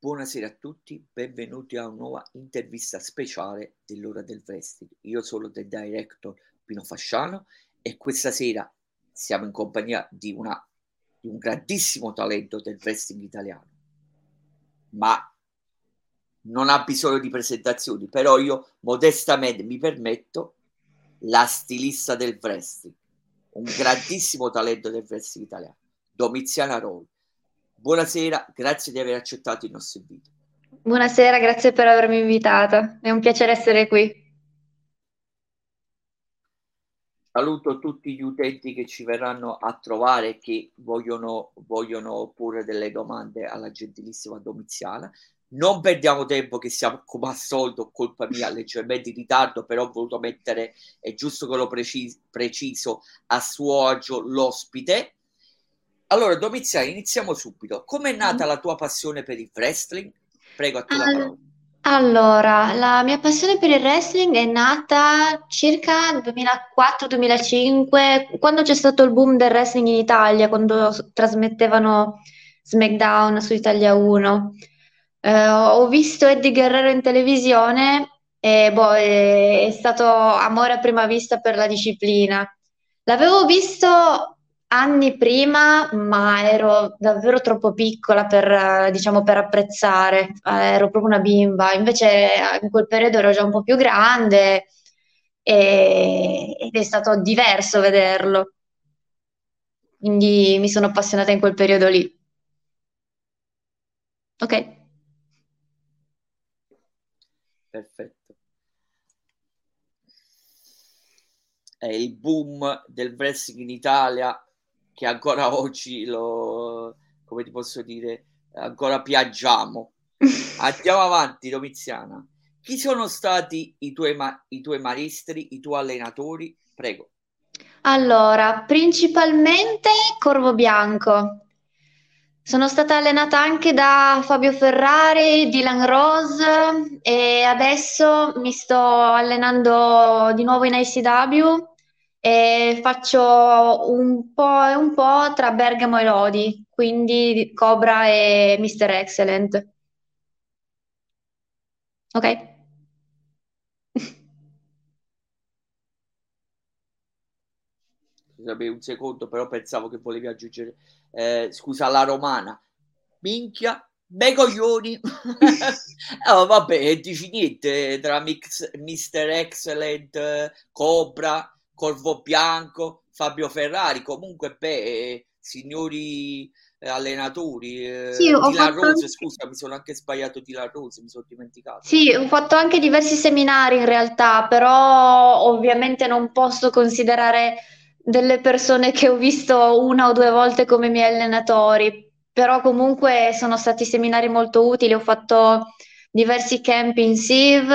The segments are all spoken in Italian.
Buonasera a tutti, benvenuti a una nuova intervista speciale dell'ora del wrestling. Io sono del director Pino Fasciano e questa sera siamo in compagnia di, una, di un grandissimo talento del wrestling italiano, ma non ha bisogno di presentazioni, però io modestamente mi permetto la stilista del wrestling, un grandissimo talento del wrestling italiano, Domiziana Roll. Buonasera, grazie di aver accettato il nostro invito. Buonasera, grazie per avermi invitata, è un piacere essere qui. Saluto tutti gli utenti che ci verranno a trovare e che vogliono, vogliono porre delle domande alla gentilissima Domiziana. Non perdiamo tempo che siamo come al solito, colpa mia, leggermente in ritardo, però ho voluto mettere, è giusto che lo preciso, preciso a suo agio l'ospite. Allora, Domiziana, iniziamo subito. Com'è nata la tua passione per il wrestling? Prego a te la parola. Allora, la mia passione per il wrestling è nata circa 2004-2005, quando c'è stato il boom del wrestling in Italia, quando trasmettevano SmackDown su Italia 1. Eh, ho visto Eddie Guerrero in televisione e boh, è, è stato amore a prima vista per la disciplina. L'avevo visto anni prima, ma ero davvero troppo piccola per, diciamo, per apprezzare, eh, ero proprio una bimba, invece in quel periodo ero già un po' più grande e, ed è stato diverso vederlo, quindi mi sono appassionata in quel periodo lì. Ok. Perfetto. È il boom del wrestling in Italia che ancora oggi lo, come ti posso dire, ancora piaggiamo. Andiamo avanti, Domiziana. Chi sono stati i tuoi, ma- i tuoi maestri, i tuoi allenatori? Prego. Allora, principalmente Corvo Bianco. Sono stata allenata anche da Fabio Ferrari, Dylan Rose e adesso mi sto allenando di nuovo in ICW e faccio un po' e un po' tra Bergamo e Lodi, quindi Cobra e Mr. Excellent. Ok? Scusami un secondo, però pensavo che volevi aggiungere. Eh, scusa, la romana. Minchia, bei coglioni. oh, vabbè, dici niente tra mix, Mr. Excellent, Cobra Corvo Bianco, Fabio Ferrari, comunque beh, signori eh, allenatori. Eh, sì, Dylan Rose, anche... scusa, mi sono anche sbagliato di La Rose, mi sono dimenticato. Sì, ho fatto anche diversi seminari in realtà, però ovviamente non posso considerare delle persone che ho visto una o due volte come miei allenatori, però comunque sono stati seminari molto utili, ho fatto diversi camp in SIV,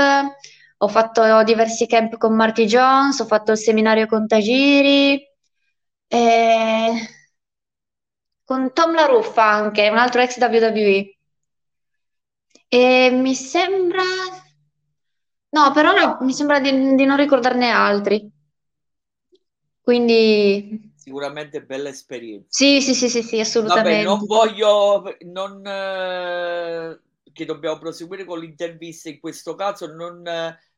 ho fatto diversi camp con Marty Jones, ho fatto il seminario con Tagiri, e... con Tom La Ruffa anche, un altro ex WWE. E mi sembra... No, però no, mi sembra di, di non ricordarne altri. Quindi... Sicuramente bella esperienza. Sì, sì, sì, sì, sì assolutamente. Vabbè, non voglio... Non, eh, che dobbiamo proseguire con l'intervista in questo caso, non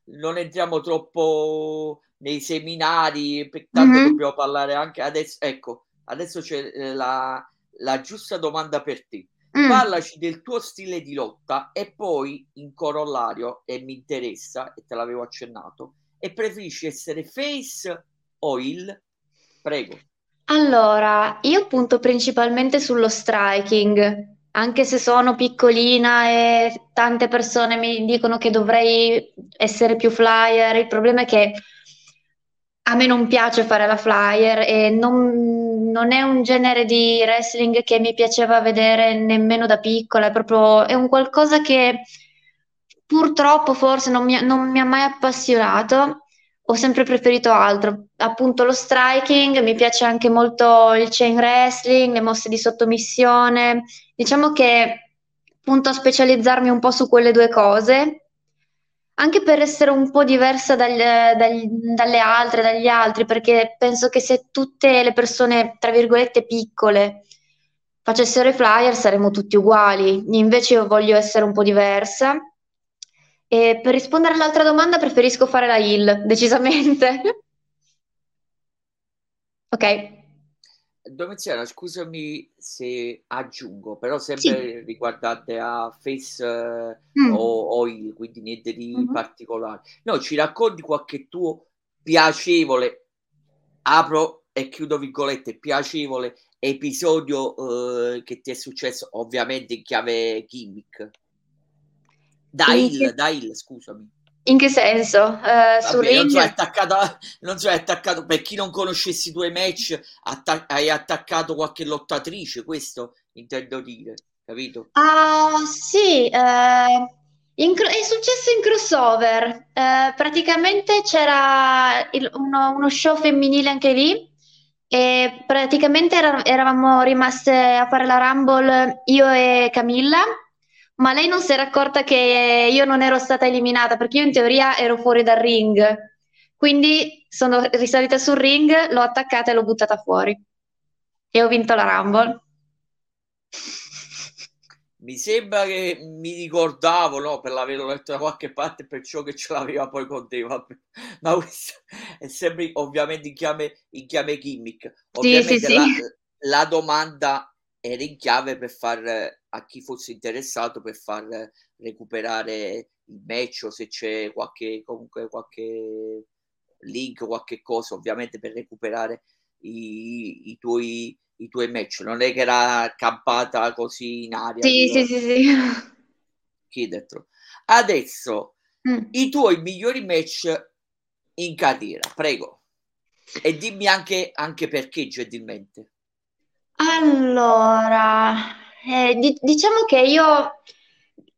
non entriamo troppo nei seminari, tanto mm-hmm. dobbiamo parlare anche adesso. Ecco, adesso c'è eh, la, la giusta domanda per te. Mm. Parlaci del tuo stile di lotta e poi in corollario, e mi interessa, e te l'avevo accennato, e preferisci essere face o il? Prego. Allora, io punto principalmente sullo striking anche se sono piccolina e tante persone mi dicono che dovrei essere più flyer, il problema è che a me non piace fare la flyer e non, non è un genere di wrestling che mi piaceva vedere nemmeno da piccola, è proprio è un qualcosa che purtroppo forse non mi, non mi ha mai appassionato ho sempre preferito altro, appunto lo striking, mi piace anche molto il chain wrestling, le mosse di sottomissione, diciamo che punto a specializzarmi un po' su quelle due cose, anche per essere un po' diversa dagli, dagli, dalle altre, dagli altri, perché penso che se tutte le persone, tra virgolette, piccole facessero i flyer saremmo tutti uguali, invece io voglio essere un po' diversa. E per rispondere all'altra domanda preferisco fare la hill, decisamente. Ok. Domiziana, scusami se aggiungo, però sempre Sì. riguardante a Face eh, Mm. o, o il, quindi niente di Mhm. particolare. No, ci racconti qualche tuo piacevole, apro e chiudo virgolette, piacevole episodio eh, che ti è successo, ovviamente in chiave gimmick. Da In il, che, da il, scusami. in che senso? Sul Vabbè, non so, è ring? attaccato, non so, attaccato per chi non conoscesse i tuoi match, atta- hai attaccato qualche lottatrice, questo intendo dire, capito? Ah, sì, in cro- è successo in crossover. Eh, praticamente c'era il- uno, uno show femminile anche lì e praticamente era- eravamo rimaste a fare la Rumble io e Camilla, ma lei non si era accorta che io non ero stata eliminata perché io in teoria ero fuori dal ring. Quindi sono risalita sul ring, l'ho attaccata e l'ho buttata fuori e ho vinto la Rumble. Mi sembra che mi ricordavo, no, per l'averlo letto da qualche parte, perciò che ce l'aveva poi con te, vabbè. Ma questo è sempre ovviamente in chiave, in chiave gimmick. Sì, sì, Ovviamente sì. la, la domanda era in chiave per far, a chi fosse interessato, per far recuperare il match o se c'è qualche, comunque qualche link, qualche cosa, ovviamente per recuperare i, i tuoi i tuoi match, non è che era campata così in aria. Sì, sì, sì, sì. Chiedertelo. Adesso Mm. i tuoi migliori match in carriera, prego. E dimmi anche, anche perché, gentilmente. Allora, eh, di- diciamo che io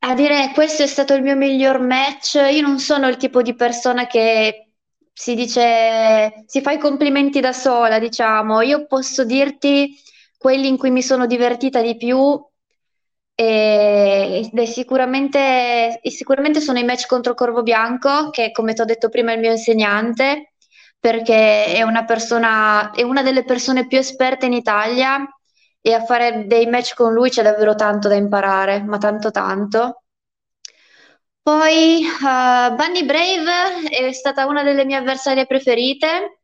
a dire questo è stato il mio miglior match, io non sono il tipo di persona che si dice, si fa i complimenti da sola, diciamo. Io posso dirti quelli in cui mi sono divertita di più e- sicuramente, sicuramente sono i match contro Corvo Bianco, che come ti ho detto prima è il mio insegnante, perché è una persona, è una delle persone più esperte in Italia e a fare dei match con lui c'è davvero tanto da imparare, ma tanto tanto. Poi eh, Bunny Brave è stata una delle mie avversarie preferite.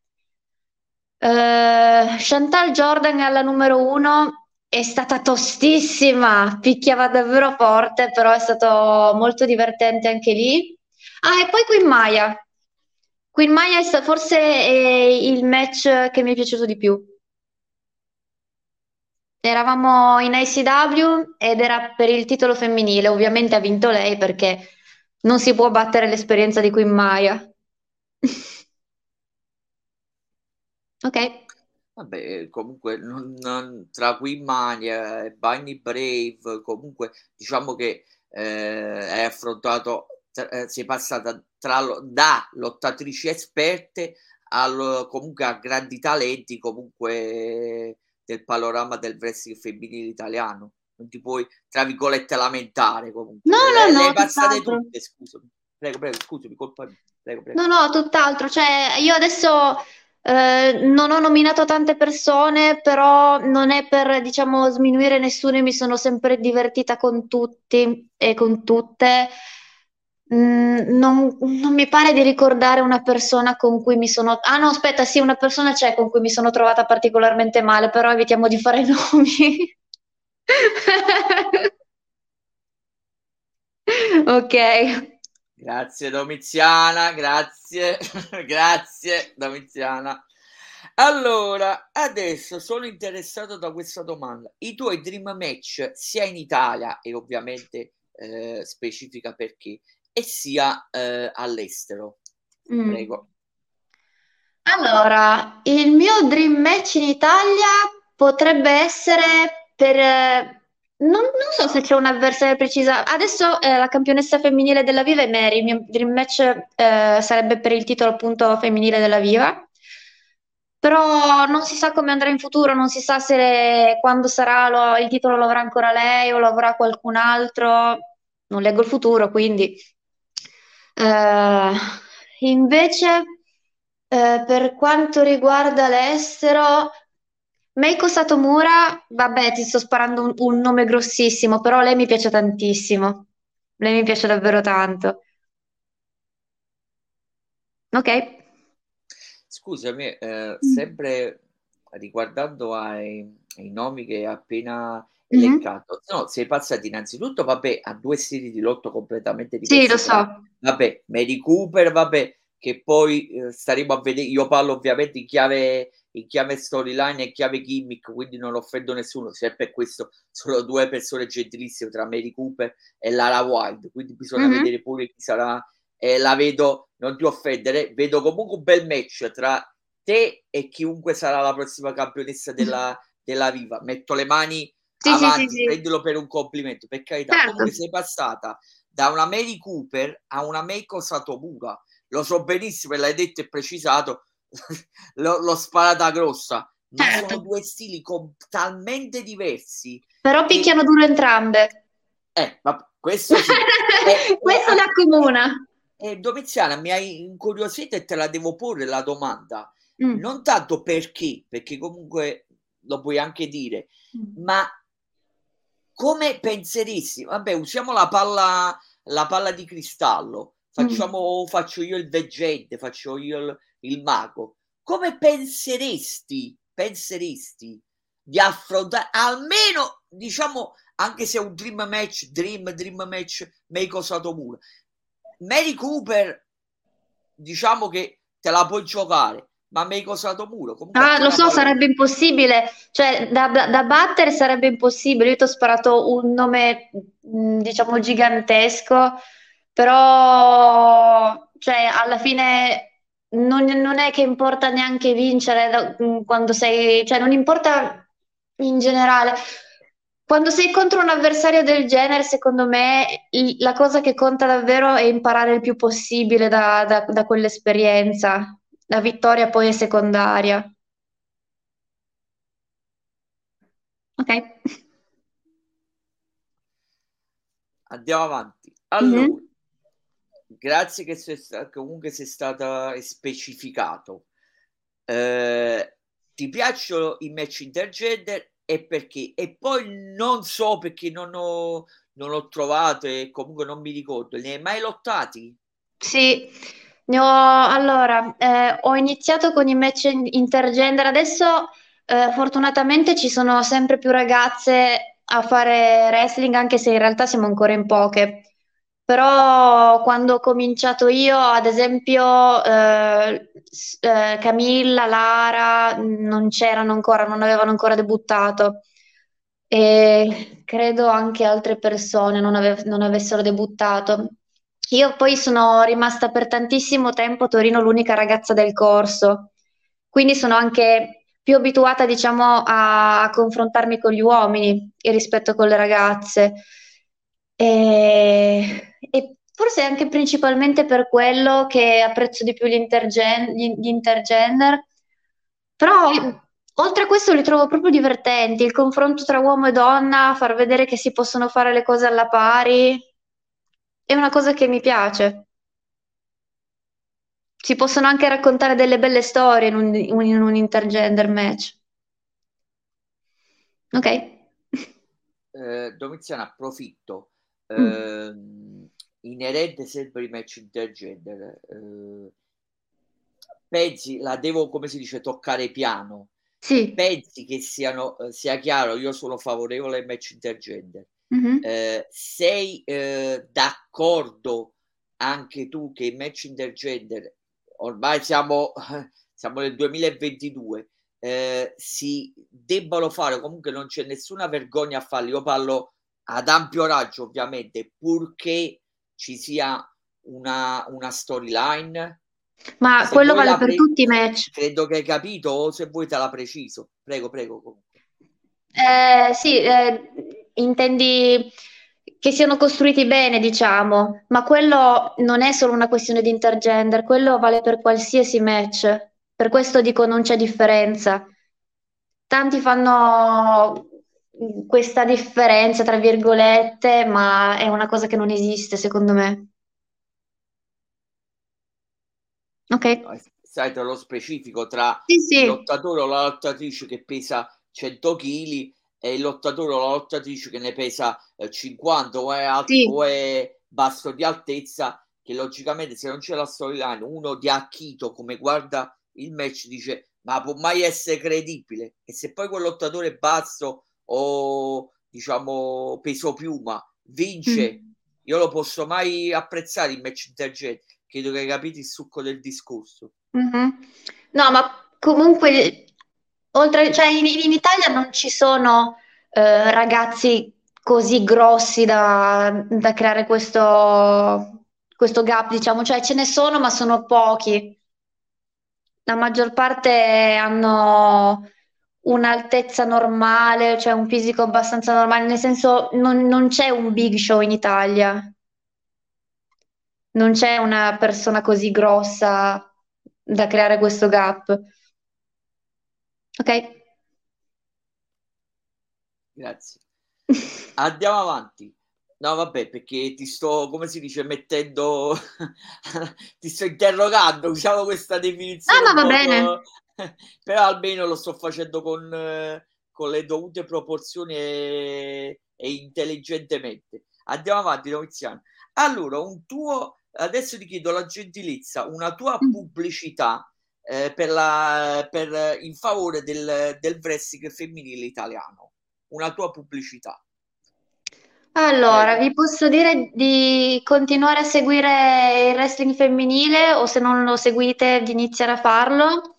Eh, Chantal Jordan alla numero uno è stata tostissima, picchiava davvero forte, però è stato molto divertente anche lì. Ah, e poi Queen Maya. Queen Maya è forse è il match che mi è piaciuto di più. Eravamo in ICW ed era per il titolo femminile, ovviamente ha vinto lei perché non si può battere l'esperienza di Queen Maya. Ok. Vabbè, comunque non, non- tra Queen Mania e Bunny Brave, comunque diciamo che eh, hai affrontato, tra- eh, sei passata tra, da lottatrici esperte al, comunque a grandi talenti comunque del panorama del wrestling femminile italiano. Non ti puoi, tra virgolette, lamentare comunque. No, Le, no, le no, passate tutte, scusami. Prego, prego, scusami, colpa mia. Prego, prego. No, no, tutt'altro. Cioè, io adesso eh, non ho nominato tante persone, però non è per, diciamo, sminuire nessuno, mi sono sempre divertita con tutti e con tutte. Mm, non, non mi pare di ricordare una persona con cui mi sono... Ah no, aspetta, sì, una persona c'è con cui mi sono trovata particolarmente male, però evitiamo di fare nomi. Ok. Grazie Domiziana, grazie, grazie Domiziana. Allora, adesso sono interessato da questa domanda. I tuoi dream match sia in Italia e ovviamente eh, specifica perché e sia eh, all'estero. Mm. Prego. Allora, il mio dream match in Italia potrebbe essere per... eh, Non, non so se c'è un'avversaria precisa. Adesso eh, la campionessa femminile della Viva è Mary. Il mio dream match eh, sarebbe per il titolo appunto femminile della Viva. Però non si sa come andrà in futuro, non si sa se quando sarà lo- il titolo lo avrà ancora lei o lo avrà qualcun altro. Non leggo il futuro, quindi. Eh, invece, eh, per quanto riguarda l'estero, Meiko Satomura, vabbè, ti sto sparando un, un nome grossissimo, però lei mi piace tantissimo. Lei mi piace davvero tanto. Ok. Scusami, eh, sempre riguardando ai, ai nomi che hai appena Mhm. elencato, no, sei passati innanzitutto, vabbè, a due stili di lotto completamente Sì, lo diversi so. vabbè, Mary Cooper, vabbè, che poi eh, staremo a vedere, io parlo ovviamente in chiave, in chiave storyline e chiave gimmick, quindi non offendo nessuno, se è per questo sono due persone gentilissime tra Mary Cooper e Lara Wild, quindi bisogna Mhm. vedere pure chi sarà, e la vedo, non ti offendere, vedo comunque un bel match tra te e chiunque sarà la prossima campionessa della, della Viva, metto le mani Sì, sì, sì, avanti, sì. prendilo per un complimento, per carità. Certo. Comunque sei passata da una Mary Cooper a una Meiko Satomura. Lo so benissimo e l'hai detto e precisato, l'ho, l'ho sparata grossa. Ma Certo. sono due stili com- talmente diversi. Però picchiano duro entrambe. Eh, ma questo sì. Eh, Questo eh, li accomuna. eh, Domiziana, mi hai incuriosito e te la devo porre la domanda. Mm. Non tanto perché, perché comunque lo puoi anche dire, Mm. ma come penseresti? Vabbè, usiamo la palla, la palla di cristallo, facciamo, faccio io il veggente, faccio io il, il mago. Come penseresti, penseresti di affrontare almeno, diciamo, anche se è un dream match, dream, dream match, Meiko Satomura. Mary Cooper, diciamo che te la puoi giocare, ma Meiko Satomura comunque Ah, lo so, valore. sarebbe impossibile, cioè da, da battere sarebbe impossibile. Io ti ho sparato un nome, mh, diciamo, gigantesco, però, cioè, alla fine non, non è che importa neanche vincere mh, quando sei, cioè, non importa in generale. Quando sei contro un avversario del genere, secondo me, la cosa che conta davvero è imparare il più possibile da, da- da quell'esperienza. La vittoria poi è secondaria. Ok. Andiamo avanti. Allora, Mhm. grazie che sei sta- comunque sei stata specificato. Eh, ti piacciono i match intergender e perché? E poi non so perché non ho, non ho trovato e comunque non mi ricordo. Ne hai mai lottati? Sì, allora, eh, ho iniziato con i match in- intergender, adesso eh, fortunatamente ci sono sempre più ragazze a fare wrestling, anche se in realtà siamo ancora in poche. Però quando ho cominciato io, ad esempio, eh, eh, Camilla, Lara, non c'erano ancora, non avevano ancora debuttato. E credo anche altre persone non, ave- non avessero debuttato. Io poi sono rimasta per tantissimo tempo a Torino l'unica ragazza del corso, quindi sono anche più abituata, diciamo, a, a confrontarmi con gli uomini rispetto con le ragazze. E, e forse anche principalmente per quello che apprezzo di più gli intergen- gli- gli intergender, però oltre a questo li trovo proprio divertenti, il confronto tra uomo e donna, far vedere che si possono fare le cose alla pari, è una cosa che mi piace. Si possono anche raccontare delle belle storie in un, in un intergender match. Ok? Eh, Domiziano, approfitto. Mm. Ehm, inerente sempre i match intergender. eh, pensi, la devo, come si dice, toccare piano. Sì. Pensi che siano, eh, sia chiaro, io sono favorevole ai match intergender. Mhm. Eh, sei eh, d'accordo anche tu che i match intergender, ormai siamo, siamo nel 2022, eh, si debbano fare, comunque non c'è nessuna vergogna a farli, io parlo ad ampio raggio ovviamente, purché ci sia una, una storyline. Ma Se quello vale per pre- tutti i match. Credo che hai capito, o se vuoi te la preciso. Prego, prego. Eh, sì, eh, intendi che siano costruiti bene, diciamo, ma quello non è solo una questione di intergender, quello vale per qualsiasi match. Per questo dico non c'è differenza. Tanti fanno questa differenza, tra virgolette, ma è una cosa che non esiste, secondo me. Ok? Sai, tra lo specifico tra Sì, il sì. lottatore o la lottatrice che pesa 100 kg e il lottatore o la lottatrice che ne pesa eh, 50 o è, alto, sì. o è basso di altezza, che logicamente se non c'è la storyline, uno di acchito come guarda il match dice ma può mai essere credibile? E se poi quel lottatore basso o diciamo peso piuma vince, mm. io lo posso mai apprezzare il match intergenere. Credo che hai capito il succo del discorso. Mm-hmm. No, ma comunque, oltre, cioè in, in Italia non ci sono eh, ragazzi così grossi da, da creare questo, questo gap, diciamo, cioè ce ne sono, ma sono pochi. La maggior parte hanno un'altezza normale, cioè un fisico abbastanza normale, nel senso non, non c'è un big show in Italia, non c'è una persona così grossa da creare questo gap. Ok? Grazie. Andiamo avanti. No, vabbè, perché ti sto, come si dice, mettendo, ti sto interrogando, usiamo questa definizione. Ah, ma va bene. Però almeno lo sto facendo con, con le dovute proporzioni e, e intelligentemente. Andiamo avanti, Noviziano. Allora, un tuo, adesso ti chiedo la gentilezza, una tua mm. pubblicità eh, per la, per, in favore del, del wrestling femminile italiano. Una tua pubblicità. Allora, vi posso dire di continuare a seguire il wrestling femminile o se non lo seguite di iniziare a farlo,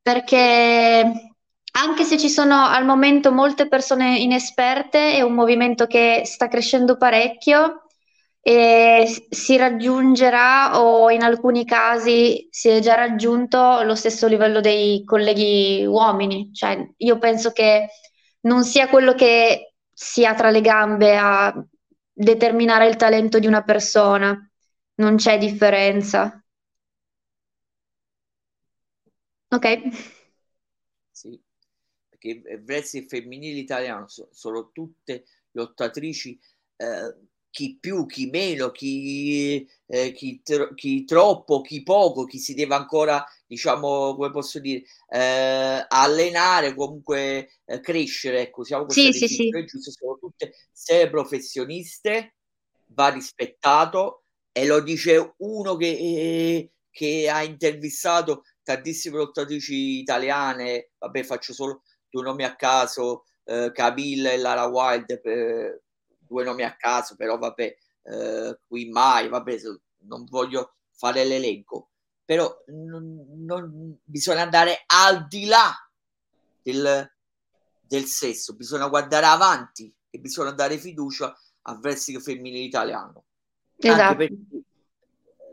perché anche se ci sono al momento molte persone inesperte, è un movimento che sta crescendo parecchio e si raggiungerà o in alcuni casi si è già raggiunto lo stesso livello dei colleghi uomini. Cioè, io penso che non sia quello che si ha tra le gambe a determinare il talento di una persona, non c'è differenza. Ok? Sì, perché il wrestling femminile italiano sono tutte lottatrici eh, chi più, chi meno, chi, eh, chi, tro- chi, troppo, chi poco, chi si deve ancora, diciamo, come posso dire, eh, allenare, comunque eh, crescere. Ecco, siamo sì, sì, sì. giuste, sono tutte sei professioniste, va rispettato e lo dice uno che, eh, che ha intervistato tantissime lottatrici italiane, vabbè faccio solo due nomi a caso, eh, Camilla e Lara Wild, eh, due nomi a caso, però vabbè, eh, qui mai, vabbè, non voglio fare l'elenco, però non, non, bisogna andare al di là del, del sesso, bisogna guardare avanti e bisogna dare fiducia al wrestling femminile italiano. Esatto.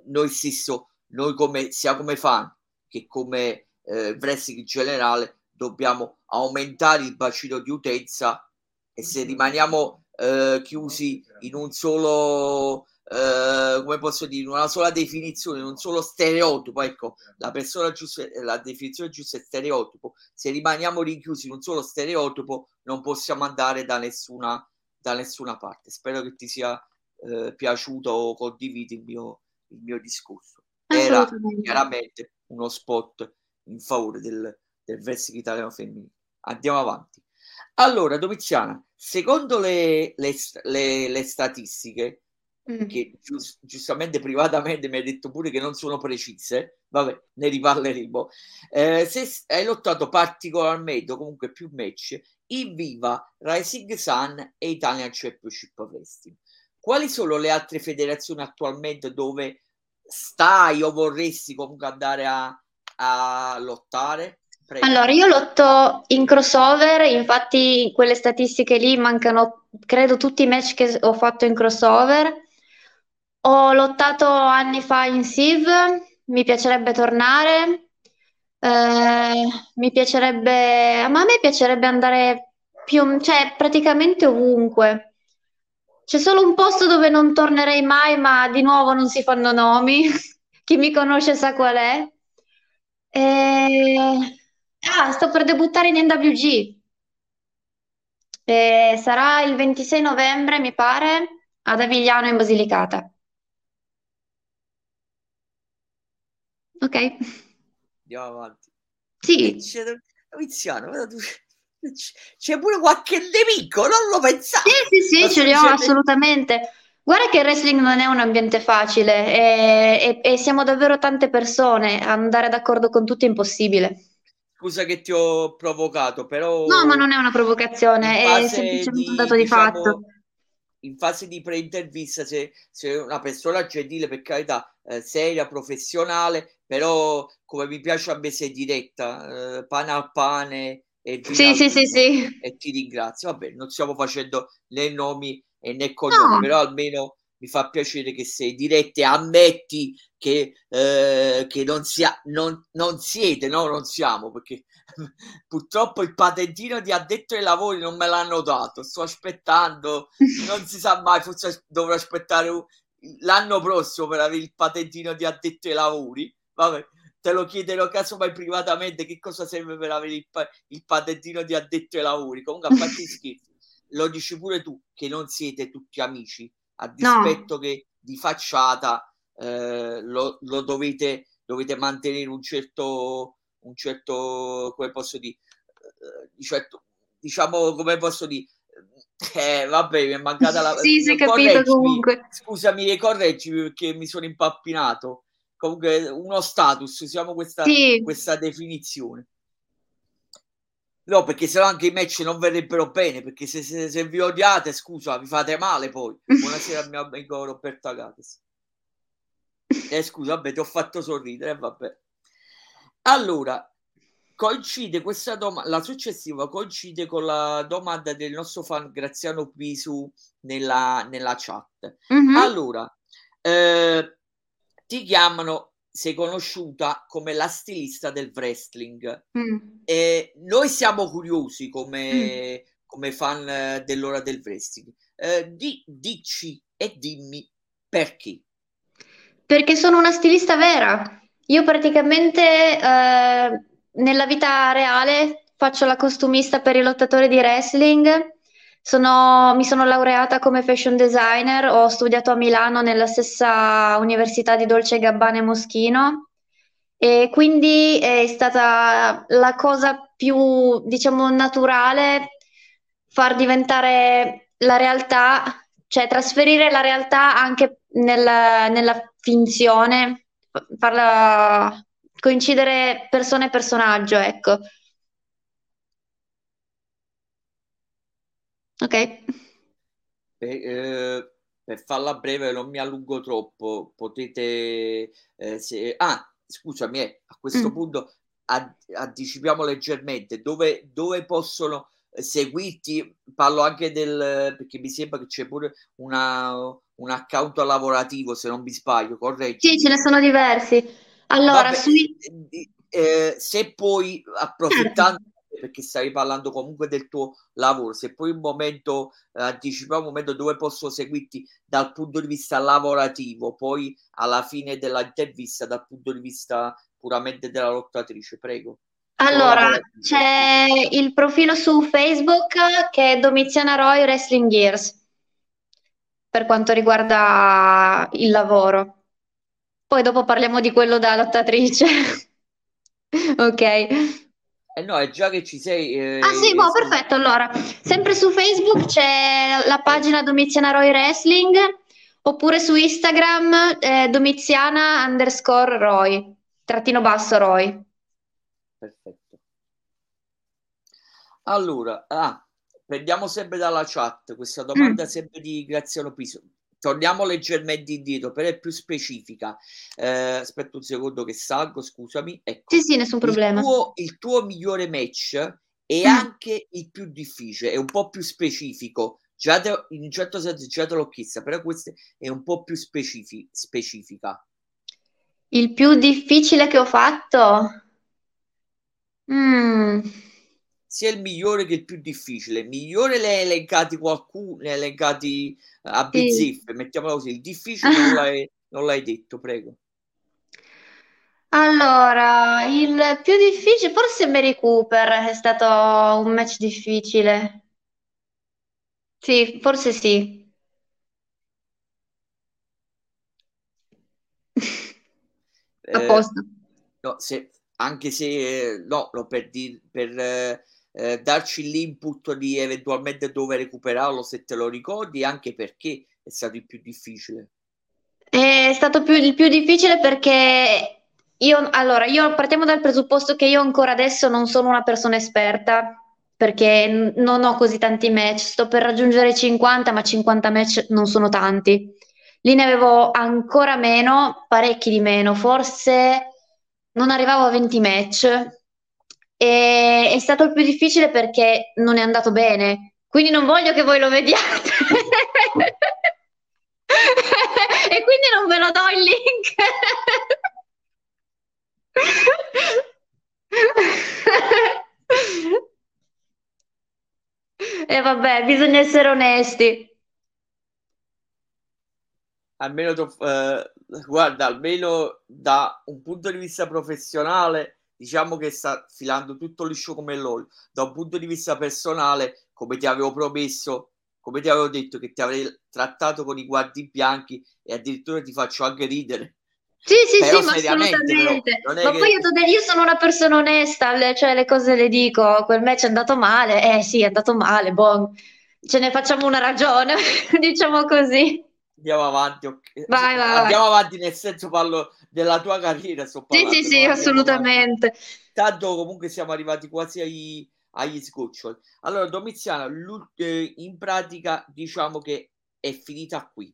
Noi stesso, noi come, sia come fan che come eh, wrestling in generale, dobbiamo aumentare il bacino di utenza e se rimaniamo eh, chiusi in un solo eh, come posso dire in una sola definizione in un solo stereotipo ecco la persona giusta la definizione giusta è stereotipo. Se rimaniamo rinchiusi in un solo stereotipo non possiamo andare da nessuna da nessuna parte. Spero che ti sia eh, piaciuto o condividi il mio, il mio discorso. Era chiaramente uno spot in favore del, del wrestling italiano femminile. Andiamo avanti allora, Domiziana, secondo le, le, le, le statistiche, mm. che giust, giustamente privatamente mi hai detto pure che non sono precise, vabbè, ne riparleremo. Eh, se hai lottato particolarmente, o comunque più match, in Viva, Rising Sun e Italian Championship Wrestling. Quali sono le altre federazioni attualmente dove stai o vorresti comunque andare a, a lottare? Prego. Allora, io lotto in crossover, infatti quelle statistiche lì mancano, credo, tutti i match che ho fatto in crossover. Ho lottato anni fa in Siv, mi piacerebbe tornare. Eh, mi piacerebbe, ma a me piacerebbe andare più, cioè praticamente ovunque. C'è solo un posto dove non tornerei mai, ma di nuovo non si fanno nomi. Chi mi conosce sa qual è. E... Ah, sto per debuttare in NWG. E sarà il 26 novembre, mi pare, ad Avigliano in Basilicata. Ok. Andiamo avanti. Sì. Iniziano, tu c'è pure qualche nemico, non lo pensate? Sì, sì, sì, ce li ho assolutamente. Guarda che il wrestling non è un ambiente facile e, e, e siamo davvero tante persone, andare d'accordo con tutti è impossibile. Scusa che ti ho provocato, però... No, ma non è una provocazione, è semplicemente un dato di diciamo, fatto. In fase di pre-intervista, se, se una persona gentile, per carità, eh, seria, professionale, però come mi piace a me sei diretta, eh, pane al pane e sì, sì, sì, sì. e ti ringrazio. Vabbè, non stiamo facendo né nomi e né cognomi, no. però almeno mi fa piacere che sei diretta e ammetti che, eh, che non, sia, non, non siete, no, non siamo, perché purtroppo il patentino di addetto ai lavori non me l'hanno dato, sto aspettando, non si sa mai, forse dovrò aspettare l'anno prossimo per avere il patentino di addetto ai lavori, vabbè, te lo chiederò casomai privatamente che cosa serve per avere il, il patentino di addetto ai lavori, comunque a parte scherzi, lo dici pure tu che non siete tutti amici, a dispetto no. che di facciata eh, lo, lo dovete, dovete mantenere un certo, un certo, come posso dire, eh, certo, diciamo, come posso dire, eh, vabbè, mi è mancata la... sì, si è capito comunque. Scusami, correggimi perché mi sono impappinato. Comunque, uno status, usiamo questa, sì. questa definizione. No, perché sennò anche i match non verrebbero bene, perché se, se, se vi odiate, scusa, vi fate male poi. Buonasera mio amico Roberto Agates. Eh, scusa, vabbè, ti ho fatto sorridere, vabbè. Allora, coincide questa domanda, la successiva coincide con la domanda del nostro fan Graziano Pisu nella, nella chat. Mm-hmm. Allora, eh, ti chiamano sei conosciuta come la stilista del wrestling. Mm. E noi siamo curiosi come, mm. come fan dell'ora del wrestling. Eh, di, dici e dimmi perché. Perché sono una stilista vera. Io praticamente eh, nella vita reale faccio la costumista per i lottatori di wrestling. Sono, mi sono laureata come fashion designer, ho studiato a Milano nella stessa università di Dolce Gabbana e Moschino e quindi è stata la cosa più, diciamo, naturale far diventare la realtà, cioè trasferire la realtà anche nella, nella finzione, farla coincidere persona e personaggio, ecco. Ok. Per, eh, per farla breve, non mi allungo troppo. Potete. Eh, se... Ah, scusami, eh, a questo mm. punto ad, anticipiamo leggermente dove, dove possono seguirti. Parlo anche del perché mi sembra che c'è pure una, un account lavorativo, se non mi sbaglio, corretto? Sì, ce ne sono diversi. Allora, Vabbè, sui... eh, se poi approfittando perché stai parlando comunque del tuo lavoro, se poi un momento eh, anticipa un momento dove posso seguirti dal punto di vista lavorativo, poi alla fine dell'intervista dal punto di vista puramente della lottatrice, prego. Allora, c'è il profilo su Facebook che è Domiziana Roy Wrestling Gears per quanto riguarda il lavoro. Poi dopo parliamo di quello da lottatrice. ok. Eh no, è già che ci sei. Eh, ah sì, boh, perfetto. Allora, sempre su Facebook c'è la pagina Domiziana Roy Wrestling, oppure su Instagram eh, Domiziana underscore Roy, trattino basso Roy. Perfetto. Allora, ah, prendiamo sempre dalla chat questa domanda mm. sempre di Graziano Piso torniamo leggermente indietro, però è più specifica. Eh, aspetta un secondo che salgo, scusami. Ecco. Sì, sì, nessun problema. Il tuo, il tuo migliore match è mm. anche il più difficile, è un po' più specifico. Già te, in un certo senso già te l'ho chiesto, però questa è un po' più specifi- specifica. Il più difficile che ho fatto? Mm sia il migliore che il più difficile. Migliore le hai elencati qualcuno, le hai elencati eh, a bizzeffe, sì. mettiamolo così. Il difficile non l'hai, non l'hai detto, prego. Allora, il più difficile, forse Mary Cooper è stato un match difficile. Sì, forse sì. a posto. Eh, no, se, anche se, no, no per, dir, per eh, eh, darci l'input di eventualmente dove recuperarlo se te lo ricordi, anche perché è stato il più difficile. È stato più, il più difficile perché io, allora, io partiamo dal presupposto che io ancora adesso non sono una persona esperta perché non ho così tanti match, sto per raggiungere i 50, ma 50 match non sono tanti. Lì ne avevo ancora meno, parecchi di meno, forse non arrivavo a 20 match. E è stato il più difficile perché non è andato bene, quindi non voglio che voi lo vediate. e quindi non ve lo do il link. E vabbè, bisogna essere onesti. Almeno, eh, guarda, almeno da un punto di vista professionale, diciamo che sta filando tutto liscio come l'olio. Da un punto di vista personale, come ti avevo promesso, come ti avevo detto che ti avrei trattato con i guardi bianchi e addirittura ti faccio anche ridere sì, sì, però sì, ma assolutamente. Però, ma che... poi io, io, sono una persona onesta, le, cioè le cose le dico, quel match è andato male, eh sì, è andato male, boh, ce ne facciamo una ragione, diciamo così. Andiamo avanti, okay. vai, vai, andiamo vai. avanti nel senso parlo della tua carriera. Sto parlando, sì, sì, sì, assolutamente. Avanti. Tanto comunque siamo arrivati quasi ai, agli sgoccioli. Allora, Domiziana, eh, in pratica diciamo che è finita qui.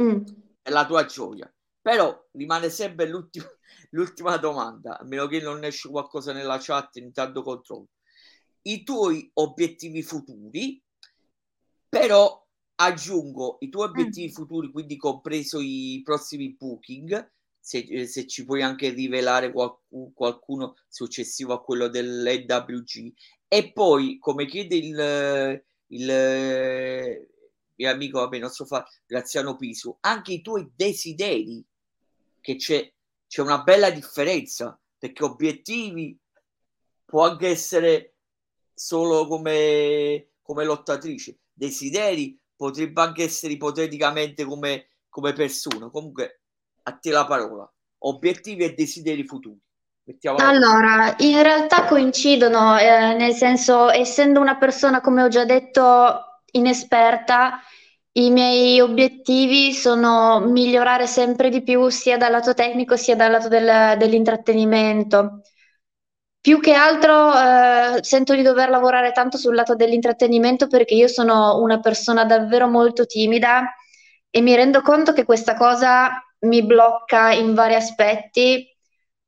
Mm. È la tua gioia però rimane sempre l'ultima, l'ultima domanda, a meno che non esce qualcosa nella chat, intanto controllo. I tuoi obiettivi futuri, però aggiungo i tuoi obiettivi mm. futuri, quindi compreso i prossimi booking, se, se ci puoi anche rivelare qualcuno, qualcuno successivo a quello dell'NWG. E poi, come chiede il, il mio amico, vabbè, non so fare, Graziano Pisu, anche i tuoi desideri che c'è, c'è una bella differenza perché obiettivi può anche essere solo come, come lottatrice, desideri potrebbe anche essere ipoteticamente come, come persona. Comunque, a te la parola. Obiettivi e desideri futuri. Allora, in realtà coincidono, eh, nel senso, essendo una persona, come ho già detto, inesperta, i miei obiettivi sono migliorare sempre di più sia dal lato tecnico sia dal lato del, dell'intrattenimento. Più che altro eh, sento di dover lavorare tanto sul lato dell'intrattenimento perché io sono una persona davvero molto timida e mi rendo conto che questa cosa mi blocca in vari aspetti,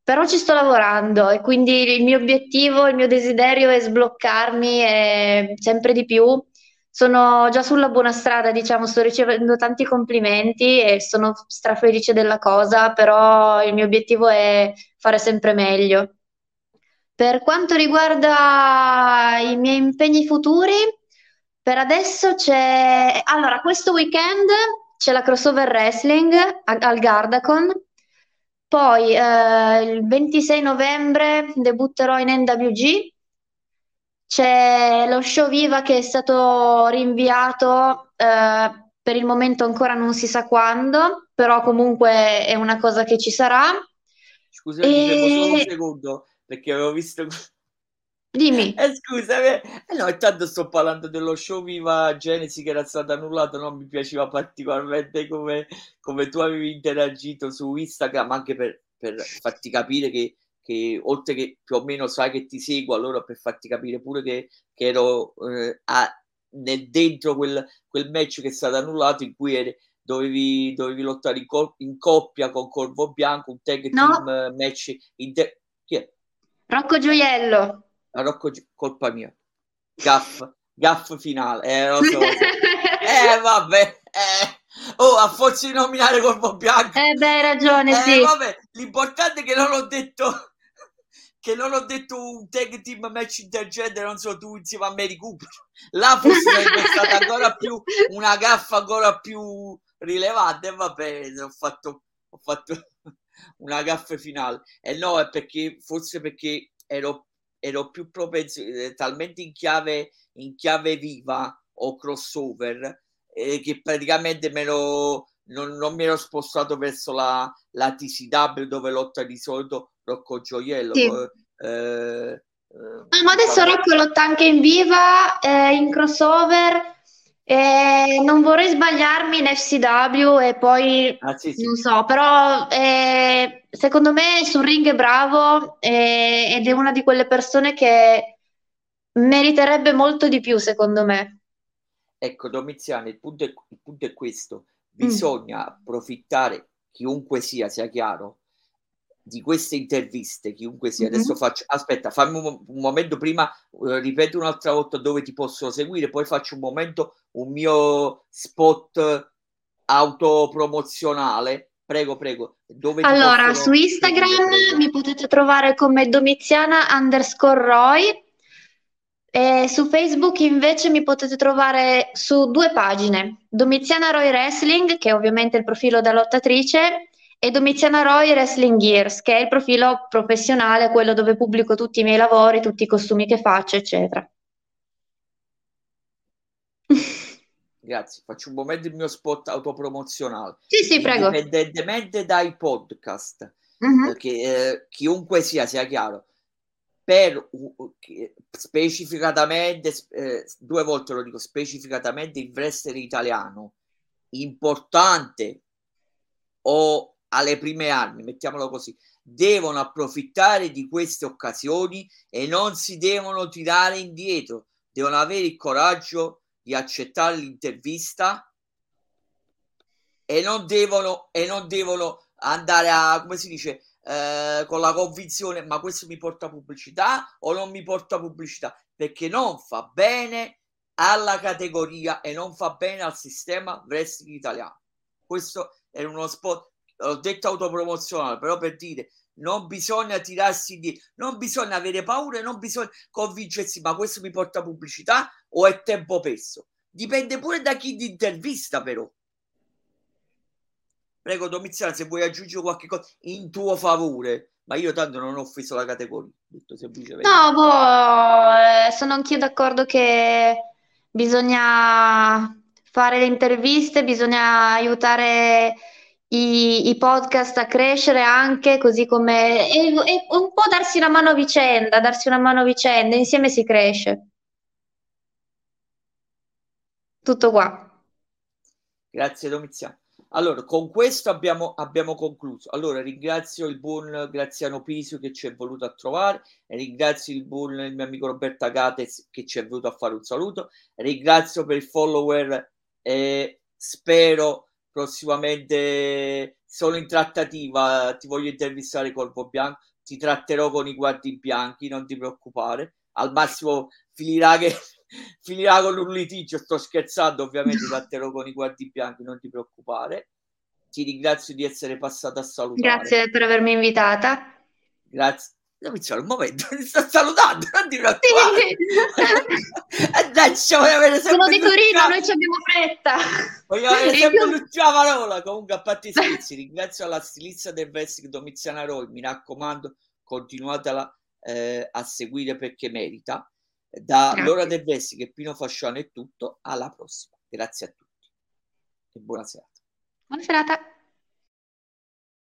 però ci sto lavorando e quindi il mio obiettivo, il mio desiderio è sbloccarmi e sempre di più sono già sulla buona strada, diciamo, sto ricevendo tanti complimenti e sono strafelice della cosa, però il mio obiettivo è fare sempre meglio. Per quanto riguarda i miei impegni futuri, per adesso c'è... Allora, questo weekend c'è la crossover wrestling al Gardacon, poi eh, il 26 novembre debutterò in NWG c'è lo show Viva che è stato rinviato, eh, per il momento ancora non si sa quando, però comunque è una cosa che ci sarà. Scusa, e... solo un secondo, perché avevo visto... Dimmi. Eh, scusa, eh, no, intanto sto parlando dello show Viva Genesi che era stato annullato, non mi piaceva particolarmente come, come tu avevi interagito su Instagram, anche per, per farti capire che che oltre che più o meno sai che ti seguo, allora per farti capire pure che, che ero eh, a, nel dentro quel, quel, match che è stato annullato in cui eri, dovevi, dovevi, lottare in, col- in, coppia con Corvo Bianco, un tag no. team match. In te- chi è? Rocco Gioiello. Rocco Gio- colpa mia. Gaff, gaff finale. Eh, lo so. eh vabbè. Eh. Oh, a forza di nominare Corvo Bianco. Eh beh, hai ragione, eh, sì. Vabbè, l'importante è che non l'ho detto che non ho detto un tag team match intergender, non so, tu insieme a Mary Cooper. Là forse sarebbe stata ancora più una gaffa ancora più rilevante. Vabbè, ho fatto, ho fatto una gaffa finale. E no, è perché forse perché ero, ero più propenso, eh, talmente in chiave, in chiave viva o crossover, eh, che praticamente me lo, non, non, mi ero spostato verso la, la TCW dove lotta di solito Rocco Gioiello. Sì. Eh, Eh, ma adesso Rocco lotta anche in viva, eh, in crossover. Eh, non vorrei sbagliarmi in FCW e poi ah, sì, sì. non so, però eh, secondo me sul ring è bravo eh, ed è una di quelle persone che meriterebbe molto di più, secondo me. Ecco, Domiziano, il punto è, il punto è questo: bisogna mm. approfittare, chiunque sia, sia chiaro, di queste interviste, chiunque sia, mm-hmm. adesso faccio, aspetta, fammi un, un momento prima, uh, ripeto un'altra volta dove ti posso seguire, poi faccio un momento, un mio spot autopromozionale, prego, prego. Dove allora, su Instagram seguire, mi potete trovare come Domiziana underscore Roy, e su Facebook invece mi potete trovare su due pagine, Domiziana Roy Wrestling, che è ovviamente il profilo da lottatrice, e Domiziana Roy Wrestling Gears, che è il profilo professionale, quello dove pubblico tutti i miei lavori, tutti i costumi che faccio, eccetera. Grazie, faccio un momento il mio spot autopromozionale. Sì, sì, prego. Indipendentemente dai podcast, mm-hmm. perché eh, chiunque sia, sia chiaro, per uh, specificatamente, eh, due volte lo dico, specificatamente il wrestler italiano importante o alle prime armi, mettiamolo così, devono approfittare di queste occasioni e non si devono tirare indietro, devono avere il coraggio di accettare l'intervista e non devono, e non devono andare a, come si dice, eh, con la convinzione ma questo mi porta pubblicità o non mi porta pubblicità? Perché non fa bene alla categoria e non fa bene al sistema wrestling italiano. Questo è uno spot ho detto autopromozionale, però per dire non bisogna tirarsi di non bisogna avere paura non bisogna convincersi ma questo mi porta pubblicità o è tempo perso? Dipende pure da chi ti intervista però. Prego Domiziano se vuoi aggiungere qualche cosa in tuo favore. Ma io tanto non ho offeso la categoria detto semplicemente. No boh, eh, sono anch'io d'accordo che bisogna fare le interviste bisogna aiutare i, i, podcast a crescere anche così come e, e un po' darsi una mano a vicenda, darsi una mano a vicenda, insieme si cresce. Tutto qua. Grazie Domiziano. Allora, con questo abbiamo, abbiamo, concluso. Allora, ringrazio il buon Graziano Pisio che ci è voluto a trovare, ringrazio il buon il mio amico Roberto Agates che ci è venuto a fare un saluto, ringrazio per il follower e spero prossimamente sono in trattativa, ti voglio intervistare Corpo Bianco, ti tratterò con i guardi bianchi, non ti preoccupare. Al massimo finirà, che, finirà con un litigio, sto scherzando, ovviamente tratterò con i guardi bianchi, non ti preoccupare. Ti ringrazio di essere passata a salutare. Grazie per avermi invitata. Grazie. Domiziano, un momento, mi sta salutando, non ti preoccupare. Sì. Eh, dai, avere Sono di Torino, noi ci abbiamo fretta. Vogliamo avere sempre l'ultima parola. Comunque, a parte i scherzi, ringrazio la stilista del Vestico Domiziana Roy, mi raccomando, continuatela eh, a seguire perché merita. Da L'ora del Vestico e Pino Fasciano è tutto, alla prossima. Grazie a tutti e buona serata. Buona serata.